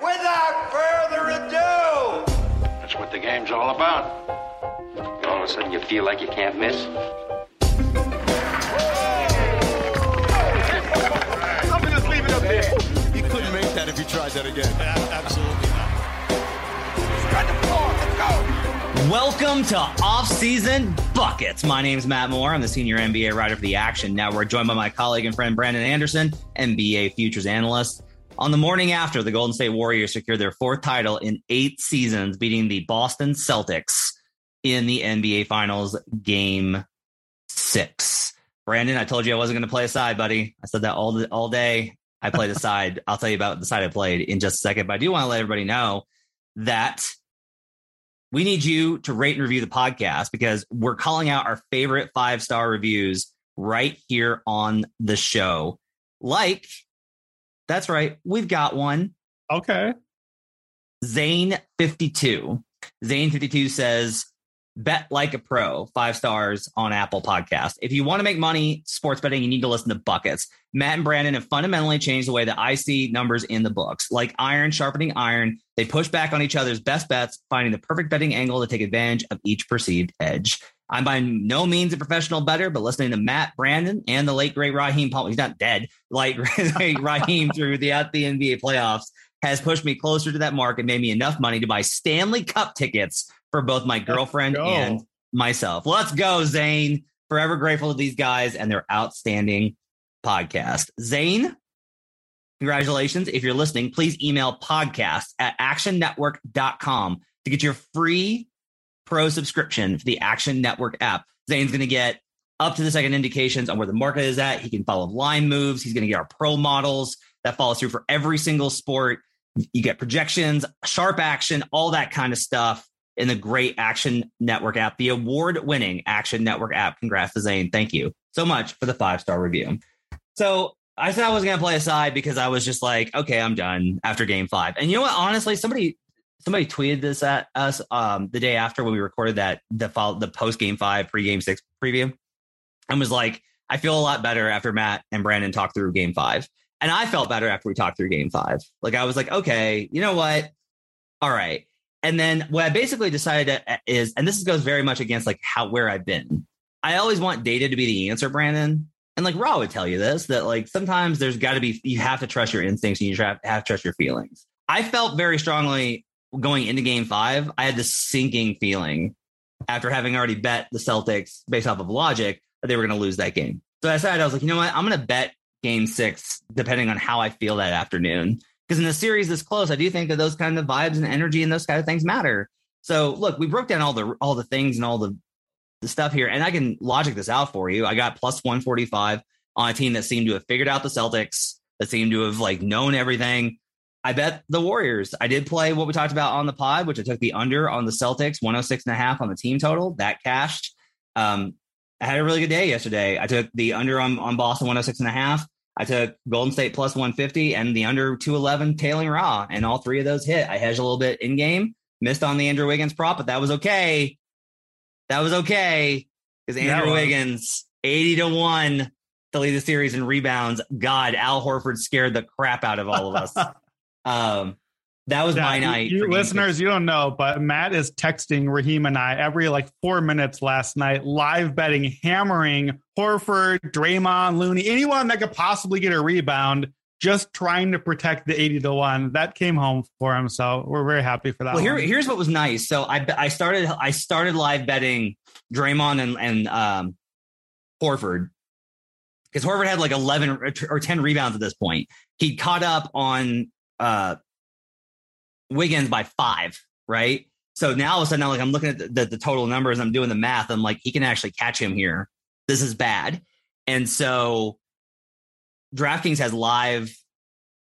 Without further ado, That's what the game's all about. All of a sudden, you feel like you can't miss. I'm gonna just leave it up there. You couldn't make that if you tried that again. Absolutely not. Spread the floor. Let's go. Welcome to Off-Season Buckets. My name is Matt Moore. I'm the senior NBA writer for the Action Network, joined by my colleague and friend Brandon Anderson, NBA futures analyst. On the morning after, the Golden State Warriors secured their fourth title in eight seasons, beating the Boston Celtics in the NBA Finals Game Six. Brandon, I told you I wasn't going to play a side, buddy. I said that all all day. I played a side. I'll tell you about the side I played in just a second, but I do want to let everybody know that we need you to rate and review the podcast because we're calling out our favorite five star reviews right here on the show. Like, that's right, we've got one. Okay. Zane52. Zane52 says, Bet like a pro, five stars on Apple Podcast. If you want to make money sports betting, you need to listen to Buckets. Matt and Brandon have fundamentally changed the way that I see numbers in the books. Like iron sharpening iron, they push back on each other's best bets, finding the perfect betting angle to take advantage of each perceived edge. I'm by no means a professional better, but listening to Matt Brandon and the late great Raheem Palmer, he's not dead, like Raheem through the, at the NBA playoffs has pushed me closer to that mark and made me enough money to buy Stanley Cup tickets for both my girlfriend and myself. Let's go, Zane. Forever grateful to these guys and their outstanding podcast. Zane, congratulations. If you're listening, please email podcast at actionnetwork.com to get your free pro subscription for the Action Network app. Zane's going to get up to the second indications on where the market is at. He can follow line moves. He's going to get our pro models that follows through for every single sport. You get projections, sharp action, all that kind of stuff in the great Action Network app, the award winning Action Network app. Congrats to Zane. Thank you so much for the five star review. So I said I was going to play aside because I was just like, okay, I'm done after game five. And you know what? Honestly, somebody somebody tweeted this at us um, the day after when we recorded that the follow, the post game five pre game six preview, and was like, I feel a lot better after Matt and Brandon talked through game five, and I felt better after we talked through game five. Like I was like, okay, you know what? All right. And then what I basically decided is, and this goes very much against like how where I've been. I always want data to be the answer, Brandon. And like Raw would tell you this that like sometimes there's got to be you have to trust your instincts and you have to trust your feelings. I felt very strongly going into game five. I had this sinking feeling after having already bet the Celtics based off of logic that they were going to lose that game. So I decided I was like, you know what, I'm going to bet game six depending on how I feel that afternoon. Because in a series this close, I do think that those kind of vibes and energy and those kind of things matter. So look, we broke down all the all the things and all the the stuff here, and I can logic this out for you. I got plus 145 on a team that seemed to have figured out the Celtics, that seemed to have like known everything. I bet the Warriors. I did play what we talked about on the pod, which I took the under on the Celtics, 106 and a half on the team total. That cashed. Um, I had a really good day yesterday. I took the under on, on Boston 106 and a half. I took Golden State plus 150 and the under 211 tailing raw, and all three of those hit. I hedged a little bit in game, missed on the Andrew Wiggins prop, but that was okay. That was okay because Andrew well. Wiggins 80 to 1 to lead the series in rebounds. God, Al Horford scared the crap out of all of us. um, that was Yeah, my night. You, for listeners, you don't know, but Matt is texting Raheem and I every like four minutes last night, live betting, hammering Horford, Draymond, Looney, anyone that could possibly get a rebound. just trying to protect the 80 to 1 that came home for him so we're very happy for that Well, here, here's what was nice. So I I started I started live betting Draymond and and um, Horford because Horford had like 11 or- or 10 rebounds at this point. He caught up on uh, Wiggins by five, right? So now all of a sudden, I'm like I'm looking at the, the, the total numbers. I'm doing the math. I'm like he can actually catch him here. This is bad. And so DraftKings has live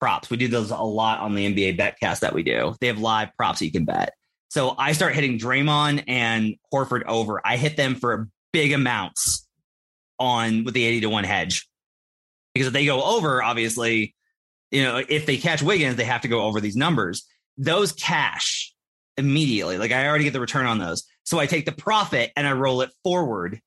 props. We do those a lot on the NBA betcast that we do. They have live props you can bet. So I start hitting Draymond and Horford over. I hit them for big amounts on with the 80 to 1 hedge. Because if they go over, obviously, you know, if they catch Wiggins, they have to go over these numbers. Those cash immediately. Like I already get the return on those. So I take the profit and I roll it forward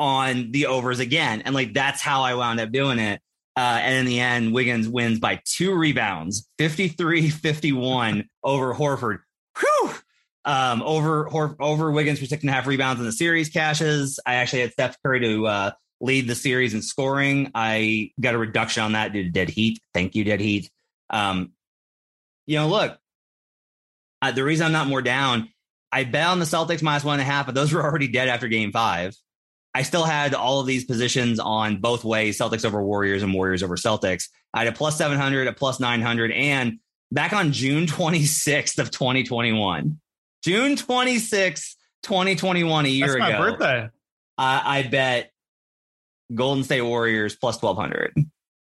on the overs again. And like that's how I wound up doing it. Uh, and in the end, Wiggins wins by two rebounds, 53 51 over Horford. Whew! Um, over Hor- over Wiggins for six and a half rebounds in the series cashes. I actually had Steph Curry to uh, lead the series in scoring. I got a reduction on that due to dead heat. Thank you, dead heat. Um, you know, look, uh, the reason I'm not more down, I bet on the Celtics minus one and a half, but those were already dead after game five. I still had all of these positions on both ways Celtics over Warriors and Warriors over Celtics. I had a plus 700, a plus 900, and back on June 26th of 2021, June 26th, 2021, a year ago. That's my ago, birthday. I, I bet Golden State Warriors plus 1200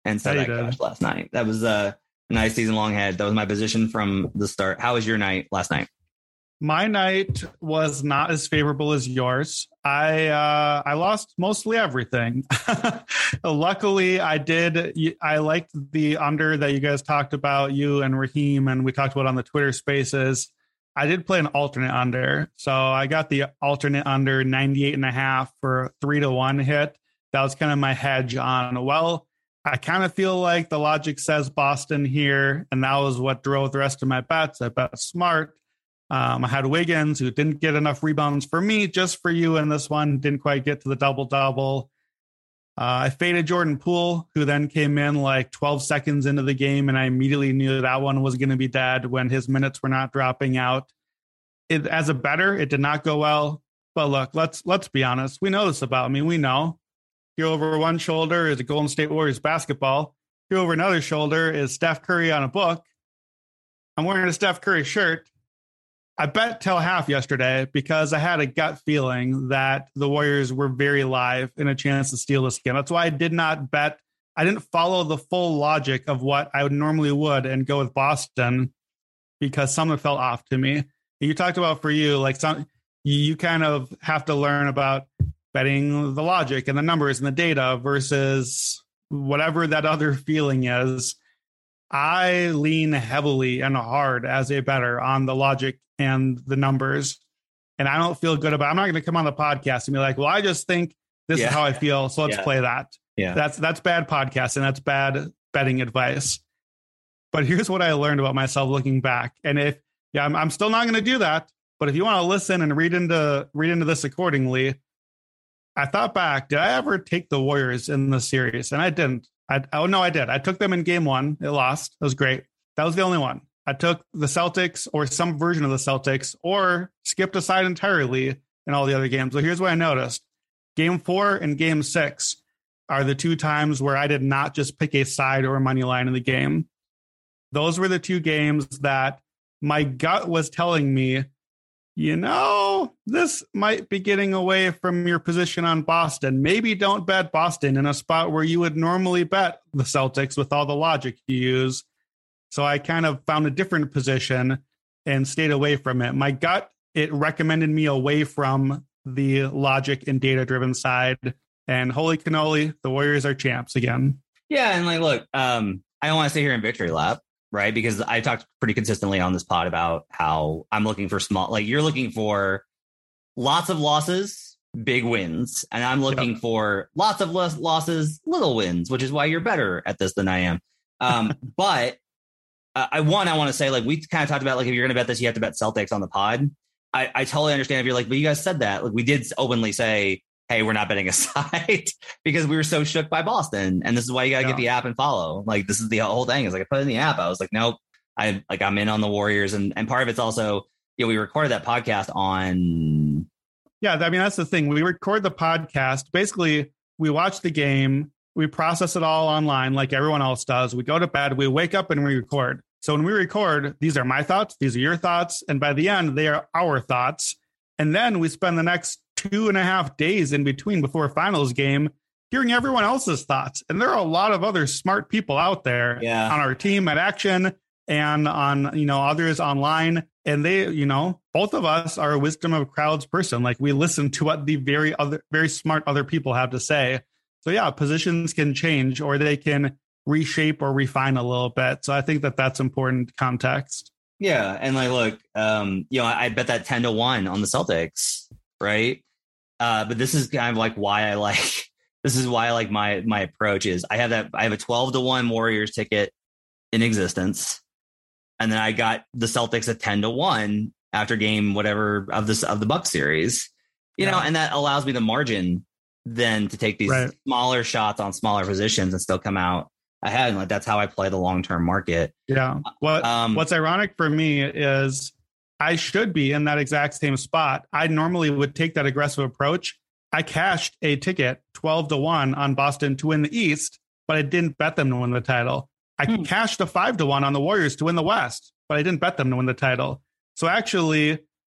and so that you last night. That was a nice season long head. That was my position from the start. How was your night last night? My night was not as favorable as yours. I uh, I lost mostly everything. Luckily, I did. I liked the under that you guys talked about, you and Raheem, and we talked about on the Twitter Spaces. I did play an alternate under, so I got the alternate under 98 and a half for three to one hit. That was kind of my hedge on. Well, I kind of feel like the logic says Boston here, and that was what drove the rest of my bets. I bet smart. Um, I had Wiggins, who didn't get enough rebounds for me, just for you in this one. Didn't quite get to the double double. Uh, I faded Jordan Poole, who then came in like 12 seconds into the game, and I immediately knew that one was going to be dead when his minutes were not dropping out. It, as a better, it did not go well. But look, let's let's be honest. We know this about me. We know here over one shoulder is a Golden State Warriors basketball. Here over another shoulder is Steph Curry on a book. I'm wearing a Steph Curry shirt. I bet till half yesterday because I had a gut feeling that the Warriors were very live in a chance to steal this game. That's why I did not bet. I didn't follow the full logic of what I would normally would and go with Boston because something felt off to me. You talked about for you, like some you kind of have to learn about betting the logic and the numbers and the data versus whatever that other feeling is. I lean heavily and hard as a better on the logic and the numbers. And I don't feel good about I'm not going to come on the podcast and be like, well, I just think this Yeah. is how I feel. So let's Yeah. play that. Yeah. That's that's bad podcasting. That's bad betting advice. But here's what I learned about myself looking back. And if yeah, I'm, I'm still not going to do that. But if you want to listen and read into read into this accordingly, I thought back, did I ever take the Warriors in the series? And I didn't. I, oh no, I did. I took them in game one. It lost. It was great. That was the only one. I took the Celtics or some version of the Celtics or skipped aside entirely in all the other games. So here's what I noticed. Game four and game six are the two times where I did not just pick a side or a money line in the game. Those were the two games that my gut was telling me, you know, this might be getting away from your position on Boston. Maybe don't bet Boston in a spot where you would normally bet the Celtics with all the logic you use. So I kind of found a different position and stayed away from it. My gut, it recommended me away from the logic and data driven side. And holy cannoli, the Warriors are champs again. Yeah, and like, look, um, I don't want to sit here in victory lap, right? Because I talked pretty consistently on this pod about how I'm looking for small, like you're looking for lots of losses, big wins, and I'm looking for lots of less losses, little wins, which is why you're better at this than I am. Um, but uh, I one, I want to say, like we kind of talked about, like if you're going to bet this, you have to bet Celtics on the pod. I, I totally understand if you're like, but you guys said that. Like we did openly say hey, we're not betting aside because we were so shook by Boston. And this is why you gotta Yeah. get the app and follow. Like this is the whole thing. Is like I put in the app. I was like, nope. I like I'm in on the Warriors, and and part of it's also you know we recorded that podcast on Yeah, I mean that's the thing. We record the podcast. Basically, we watch the game, we process it all online like everyone else does. We go to bed, we wake up and we record. So when we record, these are my thoughts, these are your thoughts, and by the end, they are our thoughts. And then we spend the next two and a half days in between before finals game hearing everyone else's thoughts. And there are a lot of other smart people out there Yeah. on our team at Action and on you know others online and they you know both of us are a wisdom of crowds person like we listen to what the very other very smart other people have to say so yeah positions can change or they can reshape or refine a little bit so i think that that's important context Yeah, and like, look, um, you know, I, I bet that ten to one on the Celtics, right? Uh, but this is kind of like why I like this is why I like my my approach is I have that I have a twelve to one Warriors ticket in existence, and then I got the Celtics at ten to one after game whatever of this of the Buck series, you know, and that allows me the margin then to take these Right. smaller shots on smaller positions and still come out ahead. And like that's how I play the long term market. yeah what Um, what's ironic for me is i should be in that exact same spot i normally would take that aggressive approach i cashed a ticket 12 to 1 on boston to win the east but i didn't bet them to win the title i Hmm. cashed a 5 to 1 on the warriors to win the west but i didn't bet them to win the title so actually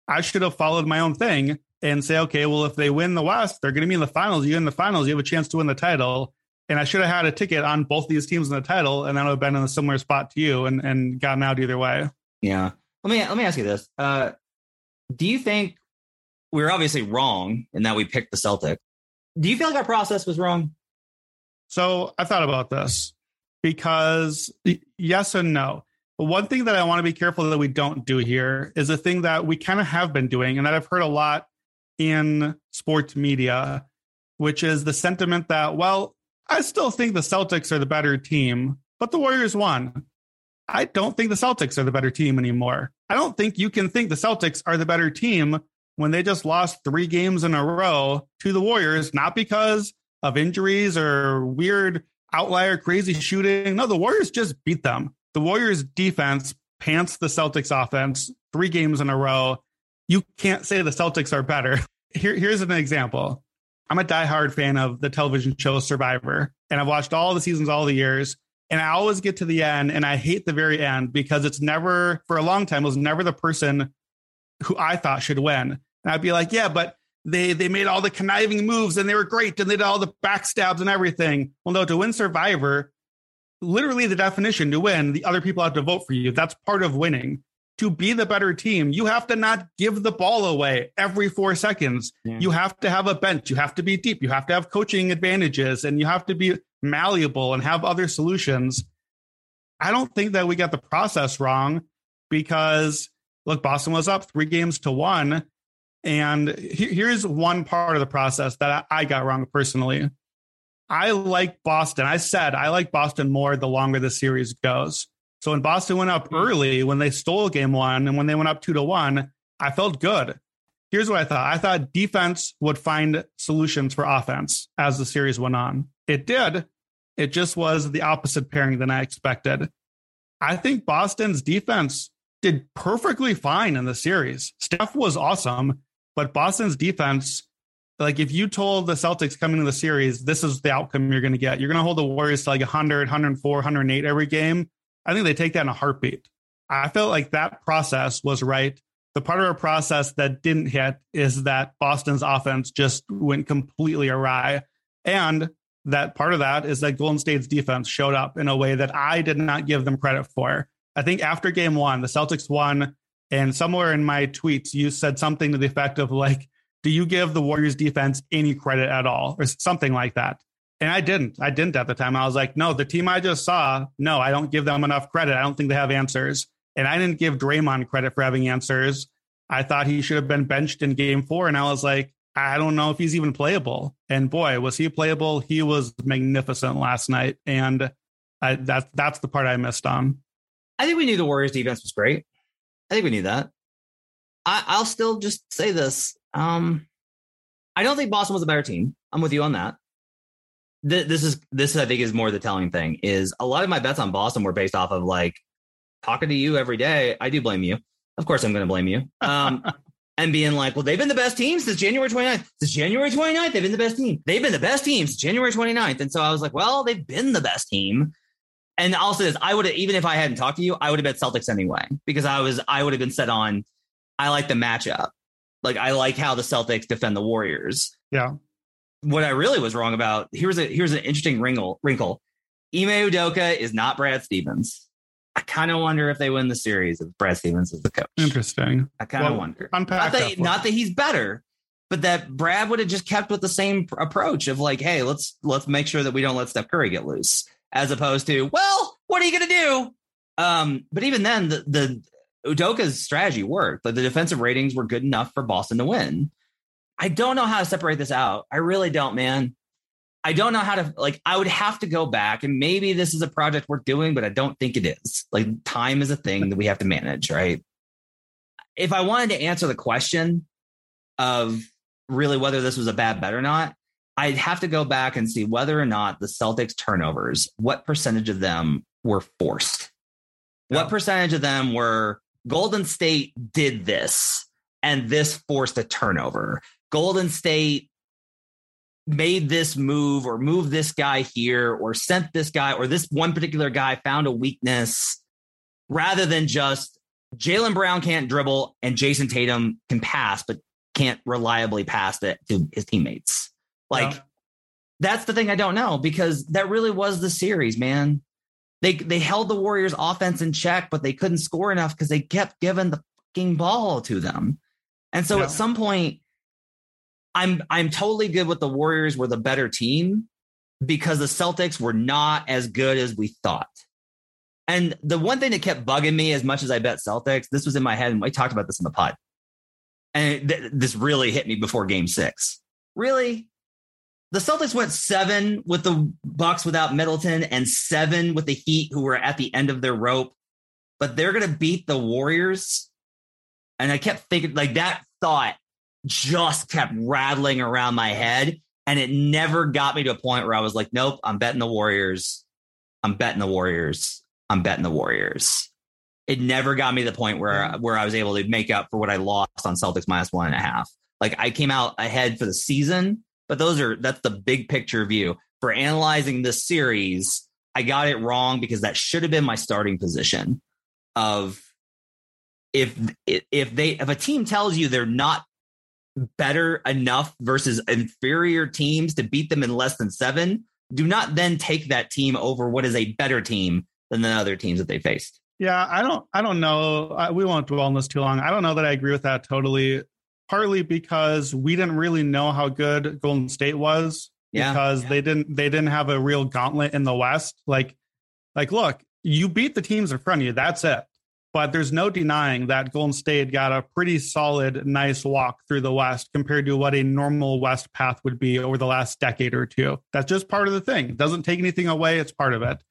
i should have followed my own thing and say okay well if they win the west they're going to be in the finals you in the finals you have a chance to win the title and I should have had a ticket on both these teams in the title, and then I would have been in a similar spot to you and, and gotten out either way. Yeah. Let me let me ask you this. Uh, do you think we were obviously wrong in that we picked the Celtic? Do you feel like our process was wrong? So I thought about this because yes and no. But one thing that I want to be careful that we don't do here is a thing that we kind of have been doing, and that I've heard a lot in sports media, which is the sentiment that, well, I still think the Celtics are the better team, but the Warriors won. I don't think the Celtics are the better team anymore. I don't think you can think the Celtics are the better team when they just lost three games in a row to the Warriors, not because of injuries or weird outlier crazy shooting. No, the Warriors just beat them. The Warriors defense pants the Celtics offense three games in a row. You can't say the Celtics are better. Here, here's an example. I'm a diehard fan of the television show Survivor, and I've watched all the seasons, all the years. And I always get to the end, and I hate the very end because it's never, for a long time, it was never the person who I thought should win. And I'd be like, yeah, but they they made all the conniving moves and they were great and they did all the backstabs and everything. Well, no, to win Survivor, literally the definition to win, the other people have to vote for you. That's part of winning. To be the better team, you have to not give the ball away every four seconds. Yeah. You have to have a bench. You have to be deep. You have to have coaching advantages and you have to be malleable and have other solutions. I don't think that we got the process wrong because look, Boston was up three games to one. And here's one part of the process that I, got wrong personally. I like Boston. I said I like Boston more the longer the series goes. So when Boston went up early, when they stole game one, and when they went up two to one, I felt good. Here's what I thought I thought defense would find solutions for offense as the series went on. It did. It just was the opposite pairing than I expected. I think Boston's defense did perfectly fine in the series. Steph was awesome, but Boston's defense, like if you told the Celtics coming to the series, this is the outcome you're going to get. You're going to hold the Warriors to like 100, 104, 108 every game. I think they take that in a heartbeat. I felt like that process was right. The part of our process that didn't hit is that Boston's offense just went completely awry. And that part of that is that Golden State's defense showed up in a way that I did not give them credit for. I think after game one, the Celtics won. And somewhere in my tweets, you said something to the effect of like, do you give the Warriors defense any credit at all? Or something like that. And I didn't. I didn't at the time. I was like, no, the team I just saw, no, I don't give them enough credit. I don't think they have answers. And I didn't give Draymond credit for having answers. I thought he should have been benched in game four. And I was like, I don't know if he's even playable. And boy, was he playable. He was magnificent last night. And I, that, that's the part I missed on. I think we knew the Warriors defense was great. I think we knew that. I, I'll still just say this. Um, I don't think Boston was a better team. I'm with you on that. Th- This is this I think is more the telling thing is a lot of my bets on Boston were based off of like talking to you every day. I do blame you. Of course, I'm going to blame you. Um, and being like, well, they've been the best team since January 29th. Since January 29th, they've been the best team. They've been the best team since January 29th. And so I was like, well, they've been the best team. And also this, I would have, even if I hadn't talked to you, I would have bet Celtics anyway, because I was, I would have been set on, I like the matchup. Like I like how the Celtics defend the Warriors. Yeah. What I really was wrong about, here's a, here's an interesting wrinkle, wrinkle. Ime Udoka is not Brad Stevens. I kind of wonder if they win the series if Brad Stevens is the coach. Interesting. I kind of Well, wonder. unpack Not that not that he's better, but that Brad would have just kept with the same pr- approach of like, hey, let's let's make sure that we don't let Steph Curry get loose, as opposed to, well, what are you gonna do? Um, but even then, the the Udoka's strategy worked. Like the defensive ratings were good enough for Boston to win. I don't know how to separate this out. I really don't, man. I don't know how to like I would have to go back and maybe this is a project worth doing, but I don't think it is. Like time is a thing that we have to manage, right? If I wanted to answer the question of really whether this was a bad bet or not, I'd have to go back and see whether or not the Celtics turnovers, what percentage of them were forced? What percentage of them were Golden State did this and this forced a turnover? Golden State made this move or moved this guy here or sent this guy or this one particular guy found a weakness rather than just Jaylen Brown can't dribble and Jayson Tatum can pass, but can't reliably pass it to his teammates. Like that's the thing I don't know because that really was the series, man. They they held the Warriors offense in check, but they couldn't score enough because they kept giving the fucking ball to them. And so at some point, I'm I'm totally good with the Warriors were the better team because the Celtics were not as good as we thought. And the one thing that kept bugging me as much as I bet Celtics, this was in my head, and I talked about this in the pod. And th- this really hit me before game six. Really? The Celtics went seven with the Bucks without Middleton and seven with the Heat, who were at the end of their rope, but they're going to beat the Warriors. And I kept thinking, like, that thought just kept rattling around my head. And it never got me to a point where I was like, nope, I'm betting the Warriors. I'm betting the Warriors. I'm betting the Warriors. It never got me to the point where where I was able to make up for what I lost on Celtics minus one and a half. Like I came out ahead for the season, but those are that's the big picture view. For analyzing this series, I got it wrong because that should have been my starting position of if if they if a team tells you they're not better enough versus inferior teams to beat them in less than seven, do not then take that team over what is a better team than the other teams that they faced. Yeah, I don't. I don't know. I, we won't dwell on this too long. I don't know that I agree with that totally. Partly because we didn't really know how good Golden State was Yeah. because they didn't. They didn't have a real gauntlet in the West. Like, like look, you beat the teams in front of you. That's it. But there's no denying that Golden State got a pretty solid, nice walk through the West compared to what a normal West path would be over the last decade or two. That's just part of the thing. It doesn't take anything away. It's part of it.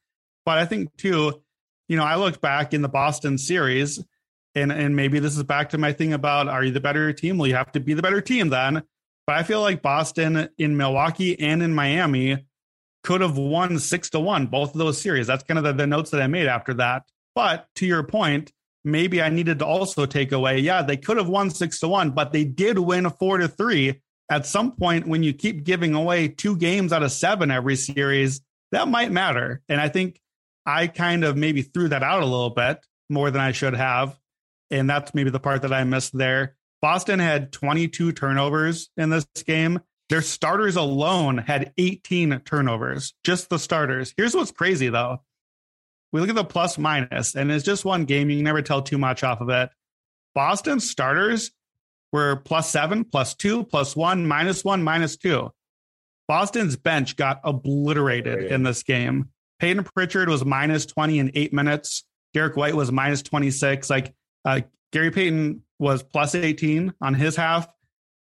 But I think too, you know, I looked back in the Boston series, and and maybe this is back to my thing about are you the better team? Well, you have to be the better team then. But I feel like Boston in Milwaukee and in Miami could have won six to one both of those series. That's kind of the, the notes that I made after that. But to your point, maybe I needed to also take away, yeah, they could have won six to one, but they did win four to three. At some point, when you keep giving away two games out of seven every series, that might matter. And I think I kind of maybe threw that out a little bit more than I should have. And that's maybe the part that I missed there. Boston had 22 turnovers in this game. Their starters alone had 18 turnovers, just the starters. Here's what's crazy though. We look at the plus minus, and it's just one game. You can never tell too much off of it. Boston's starters were plus seven, plus two, plus one, minus one, minus two. Boston's bench got obliterated in this game. Payton Pritchard was minus 20 in eight minutes. Derrick White was minus 26. Like uh, Gary Payton was plus 18 on his half.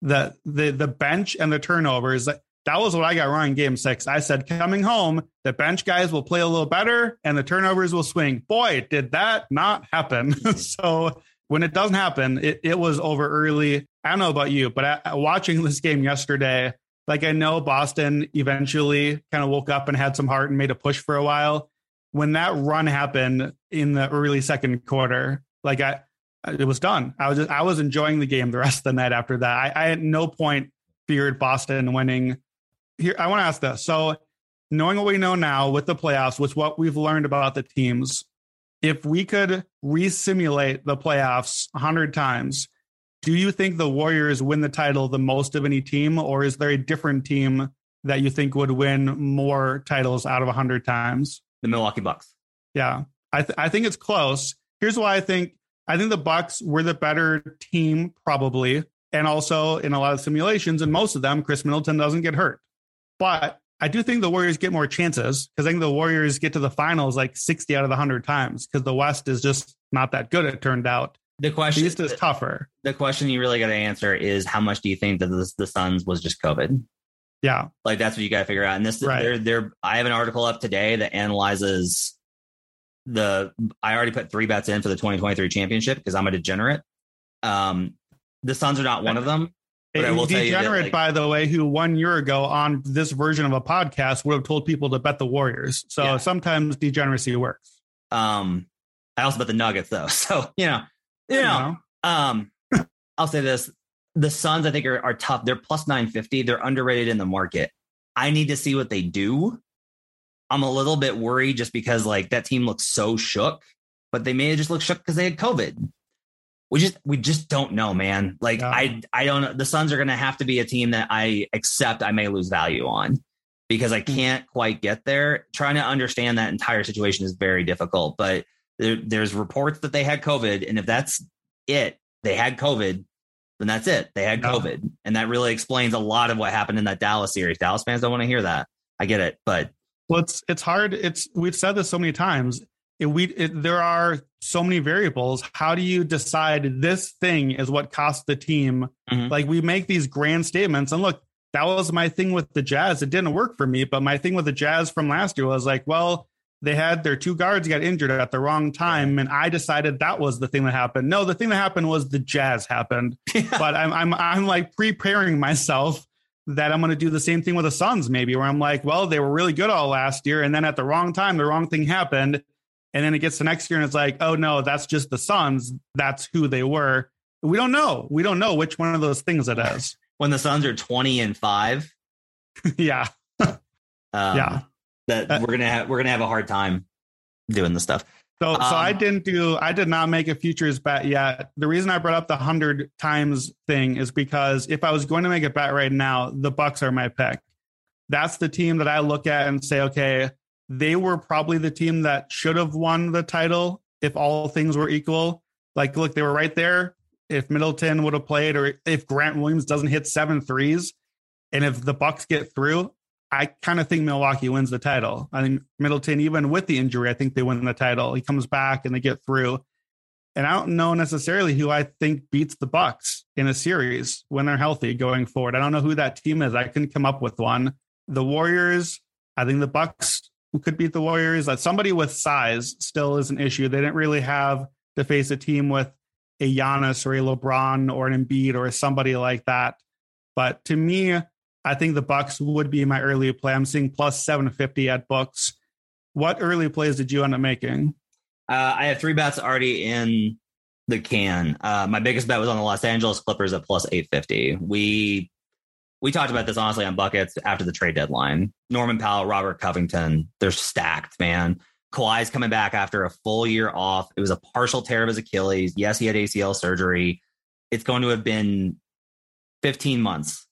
The the the bench and the turnovers. That was what I got wrong in game six. I said coming home, the bench guys will play a little better and the turnovers will swing. Boy, did that not happen. so when it doesn't happen, it, it was over early. I don't know about you, but I, watching this game yesterday, like I know Boston eventually kind of woke up and had some heart and made a push for a while. When that run happened in the early second quarter, like I, it was done. I was just, I was enjoying the game the rest of the night after that. I, I at no point feared Boston winning. Here, I want to ask this. So, knowing what we know now with the playoffs, with what we've learned about the teams, if we could re-simulate the playoffs a hundred times, do you think the Warriors win the title the most of any team, or is there a different team that you think would win more titles out of a hundred times? The Milwaukee Bucks. Yeah, I th- I think it's close. Here's why I think I think the Bucks were the better team probably, and also in a lot of simulations, and most of them, Khris Middleton doesn't get hurt. But I do think the Warriors get more chances because I think the Warriors get to the finals like 60 out of the 100 times because the West is just not that good, it turned out. The question East is tougher. The question you really got to answer is how much do you think that the, the Suns was just COVID? Yeah. Like that's what you got to figure out. And this, Right. they're, they're, I have an article up today that analyzes the, I already put three bets in for the 2023 championship because I'm a degenerate. Um, the Suns are not one of them. But will you that, degenerate, like- by the way, who one year ago on this version of a podcast would have told people to bet the Warriors. So Yeah. sometimes degeneracy works. Um, I also bet the Nuggets though. So, you know, you know, Um, I'll say this: the Suns, I think, are, are tough. They're plus nine fifty. They're underrated in the market. I need to see what they do. I'm a little bit worried just because like that team looks so shook, but they may have just look shook because they had COVID. We just we just don't know, man. Like Yeah. I I don't know. The Suns are going to have to be a team that I accept I may lose value on because I hmm. can't quite get there. Trying to understand that entire situation is very difficult, but there, there's reports that they had COVID, and if that's it, they had COVID, then that's it. They had Yeah. COVID, and that really explains a lot of what happened in that Dallas series. Dallas fans don't want to hear that. I get it, but Well, it's it's hard. It's we've said this so many times. It, we it, there are so many variables. How do you decide this thing is what cost the team? Mhm. Like we make these grand statements, and look, that was my thing with the Jazz. It didn't work for me, but my thing with the Jazz from last year was like, well, they had their two guards got injured at the wrong time, and I decided that was the thing that happened. No, the thing that happened was the Jazz happened. but I'm I'm I'm like preparing myself that I'm going to do the same thing with the Suns, maybe where I'm like, well, they were really good all last year, and then at the wrong time, the wrong thing happened, and then it gets to next year, and it's like, oh no, that's just the Suns. That's who they were. We don't know. We don't know which one of those things it is. when the Suns are 20 and five, yeah, um, Yeah. that Uh, we're gonna have we're gonna have a hard time doing this stuff. So, so I Um, didn't do, I did not make a futures bet yet. The reason I brought up the hundred times thing is because if I was going to make a bet right now, the Bucks are my pick. That's the team that I look at and say, okay, they were probably the team that should have won the title if all things were equal. Like, look, they were right there. If Middleton would have played, or if Grant Williams doesn't hit seven threes, and if the Bucks get through, I kind of think Milwaukee wins the title. I think Middleton, even with the injury, I think they win the title. He comes back and they get through. And I don't know necessarily who I think beats the Bucks in a series when they're healthy going forward. I don't know who that team is. I couldn't come up with one. The Warriors, I think the Bucks could beat the Warriors. That somebody with size still is an issue. They didn't really have to face a team with a Giannis or a LeBron or an Embiid or somebody like that. But to me, I think the Bucks would be my early play. I'm seeing plus 750 at books. What early plays did you end up making? Uh, I have three bets already in the can. Uh, my biggest bet was on the Los Angeles Clippers at plus 850. We we talked about this honestly on buckets after the trade deadline. Norman Powell, Robert Covington, they're stacked, man. Kawhi's coming back after a full year off. It was a partial tear of his Achilles. Yes, he had ACL surgery. It's going to have been 15 months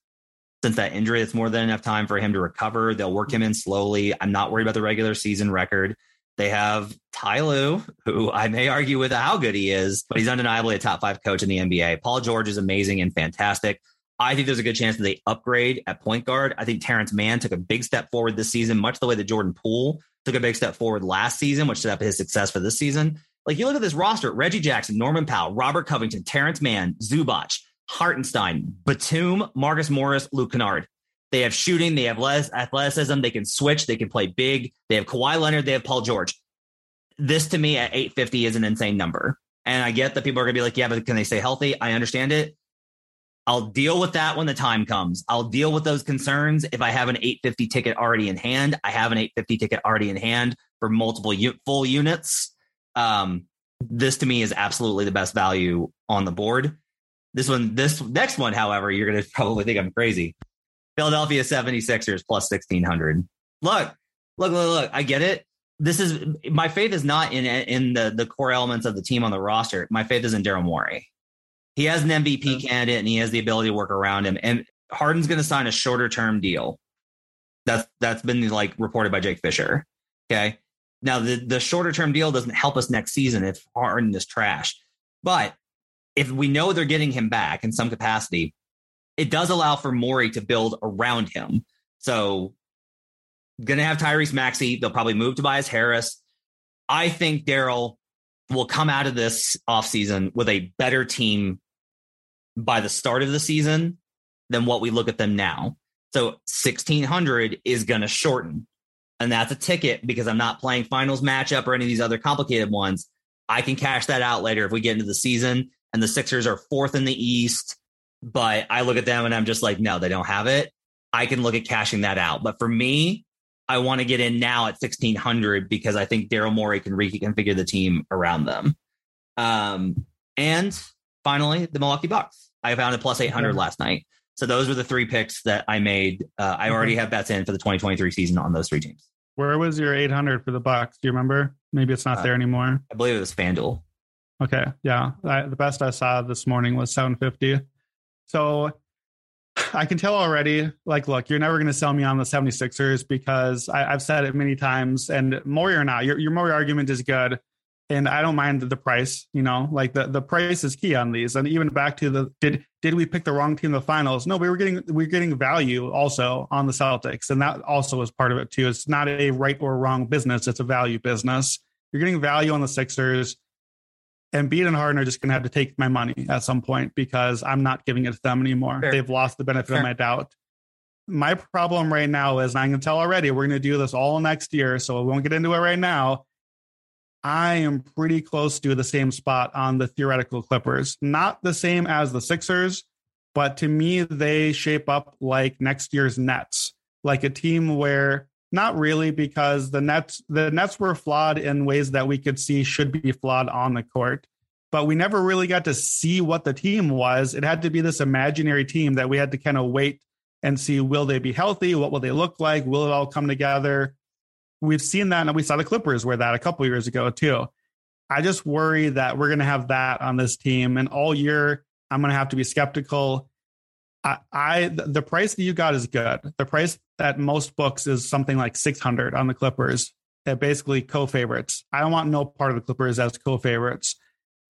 since that injury. It's more than enough time for him to recover. They'll work him in slowly. I'm not worried about the regular season record. They have Ty Lue, who I may argue with how good he is, but he's undeniably a top five coach in the NBA. Paul George is amazing and fantastic. I think there's a good chance that they upgrade at point guard. I think Terance Mann took a big step forward this season, much the way that Jordan Poole took a big step forward last season, which set up his success for this season. Like you look at this roster: Reggie Jackson, Norman Powell, Robert Covington, Terance Mann, Zubac, Hartenstein, Batum, Marcus Morris, Luke Kennard. They have shooting, they have less athleticism, they can switch, they can play big. They have Kawhi Leonard, they have Paul George. This to me at 850 is an insane number. And I get that people are gonna be like, yeah, but can they stay healthy? I understand it. I'll deal with that when the time comes. I'll deal with those concerns if I have an 850 ticket already in hand. I have an 850 ticket already in hand for multiple u- full units. Um, this to me is absolutely the best value on the board. This one, this next one, however, you're going to probably think I'm crazy. Philadelphia 76ers plus 1600. Look, look, look, look. I get it. This is my faith is not in in the the core elements of the team on the roster. My faith is in Daryl Morey. He has an MVP candidate and he has the ability to work around him. And Harden's going to sign a shorter term deal. That's that's been like reported by Jake Fisher. Okay. Now the the shorter term deal doesn't help us next season if Harden is trash. But if we know they're getting him back in some capacity, it does allow for Morey to build around him. So gonna have Tyrese Maxey. They'll probably move Tobias Harris. I think Daryl will come out of this offseason with a better team by the start of the season than what we look at them now. So 1600 is going to shorten. And that's a ticket because I'm not playing finals matchup or any of these other complicated ones. I can cash that out later if we get into the season and the Sixers are fourth in the East. But I look at them and I'm just like, no, they don't have it. I can look at cashing that out. But for me, I want to get in now at 1600 because I think Daryl Morey can reconfigure the team around them. Um, and finally, the Milwaukee Bucks. I found a plus 800 last night. So those were the three picks that I made. Uh, I already have bets in for the 2023 season on those three teams. Where was your 800 for the Bucks? Do you remember? Maybe it's not Uh, there anymore. I believe it was FanDuel. Okay. Yeah. I, the best I saw this morning was 750. So I can tell already, like, look, you're never going to sell me on the 76ers because I, I've said it many times. And Morey or not, your, your Morey argument is good. And I don't mind the, price, you know, like the, the price is key on these. And even back to the did did we pick the wrong team in the finals? No, we were getting we are getting value also on the Celtics. And that also was part of it too. It's not a right or wrong business, it's a value business. You're getting value on the Sixers and Embiid and Harden are just going to have to take my money at some point because I'm not giving it to them anymore. Fair. They've lost the benefit Fair. of my doubt. My problem right now is, and I can tell already, we're going to do this all next year, so we won't get into it right now. I am pretty close to the same spot on the theoretical Clippers. Not the same as the Sixers, but to me, they shape up like next year's Nets, like a team where not really because the Nets the Nets were flawed in ways that we could see should be flawed on the court. But we never really got to see what the team was. It had to be this imaginary team that we had to kind of wait and see will they be healthy? What will they look like? Will it all come together? We've seen that and we saw the Clippers wear that a couple years ago too. I just worry that we're going to have that on this team and all year I'm going to have to be skeptical. I, I the price that you got is good. The price at most books is something like 600 on the Clippers. They're basically co-favorites. I don't want no part of the Clippers as co-favorites.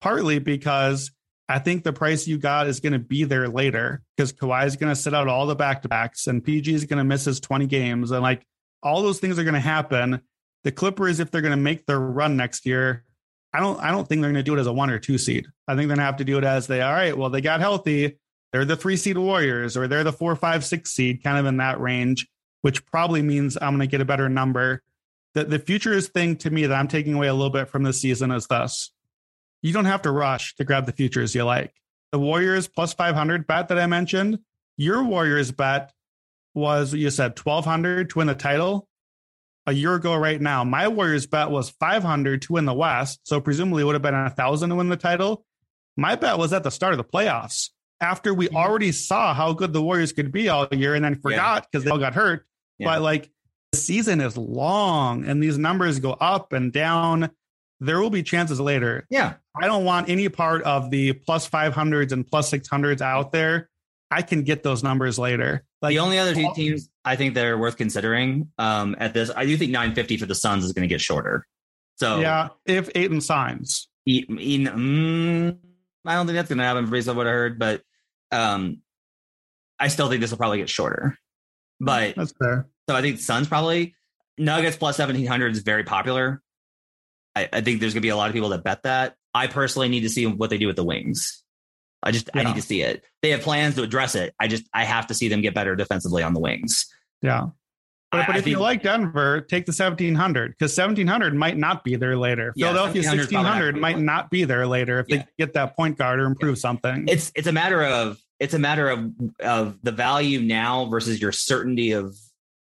Partly because I think the price you got is going to be there later because Kawhi is going to sit out all the back-to-backs and PG is going to miss his 20 games and like all those things are going to happen. The Clippers, if they're going to make their run next year, I don't I don't think they're going to do it as a one or two seed. I think they're going to have to do it as they all right. Well, they got healthy. They're the three seed Warriors, or they're the four, five, six seed, kind of in that range, which probably means I'm going to get a better number. The the futures thing to me that I'm taking away a little bit from this season is thus: you don't have to rush to grab the futures you like. The Warriors plus 500 bet that I mentioned, your Warriors bet was you said 1200 to win the title a year ago right now. My Warriors bet was 500 to win the West. So presumably it would have been a thousand to win the title. My bet was at the start of the playoffs after we mm-hmm. already saw how good the Warriors could be all year and then forgot because they all got hurt. Yeah. But like the season is long and these numbers go up and down. There will be chances later. Yeah. I don't want any part of the plus 500s and plus 600s out there. I can get those numbers later. Like the only other two teams I think that are worth considering um, at this, I do think 950 for the Suns is going to get shorter. So yeah, if Ayton signs. E- e- mm, I don't think that's going to happen based on what I heard, but um, I still think this will probably get shorter. But That's fair. so I think Suns probably Nuggets plus 1700 is very popular. I, I think there's going to be a lot of people that bet that. I personally need to see what they do with the wings. I just I need to see it. They have plans to address it. I just I have to see them get better defensively on the wings. Yeah. But, but if you like Denver, take the 1700 because 1700 might not be there later. Yeah, Philadelphia 1700 's probably not 1600 might not be there later if Yeah. they get that point guard or improve something. It's it's a matter of it's a matter of of the value now versus your certainty of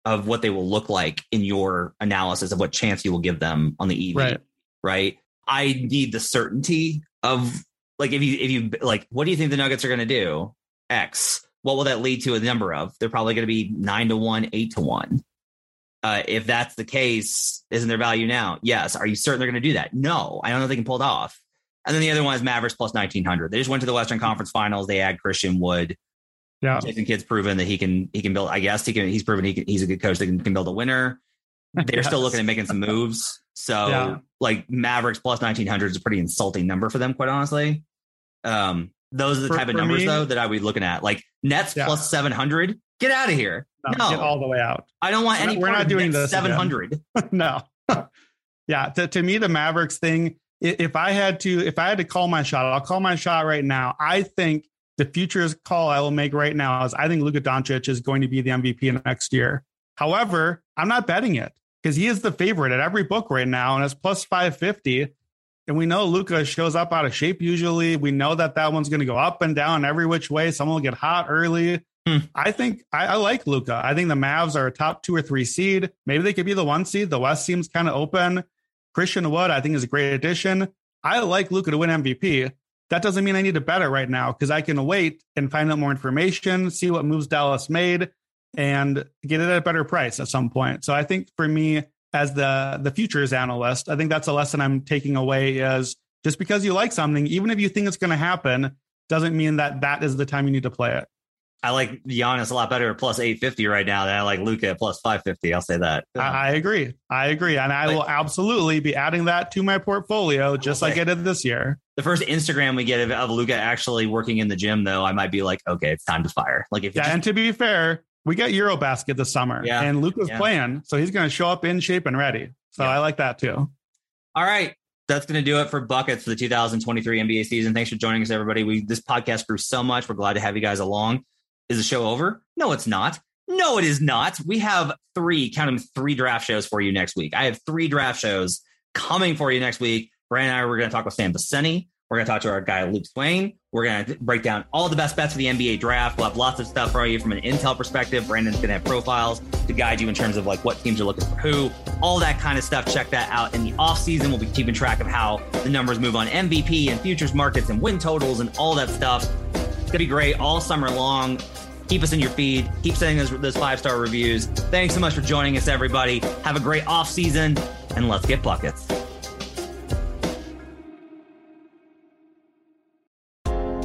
of what they will look like in your analysis of what chance you will give them on the EV. Right. Right. I need the certainty of like if you if you like what do you think the Nuggets are going to do? X. What will that lead to a number of? They're probably going to be nine to one, eight to one. Uh, if that's the case, isn't there value now? Yes. Are you certain they're going to do that? No. I don't know if they can pull it off. And then the other one is Mavericks plus 1900. They just went to the Western Conference Finals. They had Christian Wood. Yeah. Jason Kidd's proven that he can he can build. I guess he can. He's proven he can, he's a good coach that can, can build a winner. They're Yes. still looking at making some moves. So Yeah. like Mavericks plus 1900 is a pretty insulting number for them, quite honestly. Um, those are the For- type of numbers me- though that I would be looking at. Like Nets Yeah. plus 700. Get out of here. No, No. Get all the way out. I don't want We're any. not- we're not doing this 700. no. yeah. To, to me, the Mavericks thing, if I had to, if I had to call my shot, I'll call my shot right now. I think the futures call I will make right now is I think Luka Doncic is going to be the MVP next year. However, I'm not betting it because he is the favorite at every book right now and it's plus 550. And we know Luka shows up out of shape usually. We know that that one's going to go up and down every which way. Someone will get hot early. Hmm. I think I, I like Luka. I think the Mavs are a top two or three seed. Maybe they could be the one seed. The West seems kind of open. Christian Wood, I think, is a great addition. I like Luka to win MVP. That doesn't mean I need to bet it right now because I can wait and find out more information, see what moves Dallas made, and get it at a better price at some point. So I think for me, as the the futures analyst, I think that's a lesson I'm taking away is just because you like something, even if you think it's going to happen, doesn't mean that that is the time you need to play it. I like Giannis a lot better at plus 850 right now than I like Luka at plus 550. I'll say that. I, I agree. I agree. And I Like- will absolutely be adding that to my portfolio just like I did this year. the first Instagram we get of, of Luka actually working in the gym, though, I might be like, okay, it's time to fire. Like if you Yeah, just- and to be fair, we got Eurobasket this summer, Yeah, and Luka's yeah. playing, so he's going to show up in shape and ready. So Yeah. I like that too. all right, that's going to do it for buckets for the 2023 NBA season. Thanks for joining us, everybody. We this podcast grew so much. We're glad to have you guys along. Is the show over? No, it's not. No, it is not. We have three, count them, three draft shows for you next week. I have three draft shows coming for you next week. Brandon and I, we're going to talk with Sam Vecenie. We're going to talk to our guy, Luke Swain. We're going to break down all the best bets for the NBA draft. We'll have lots of stuff for you from an intel perspective. Brandon's going to have profiles to guide you in terms of like what teams are looking for who, all that kind of stuff. Check that out in the off season. We'll be keeping track of how the numbers move on MVP and futures markets and win totals and all that stuff. It's gonna be great all summer long. Keep us in your feed. Keep sending those, those five star reviews. Thanks so much for joining us, everybody. Have a great off season, and let's get buckets.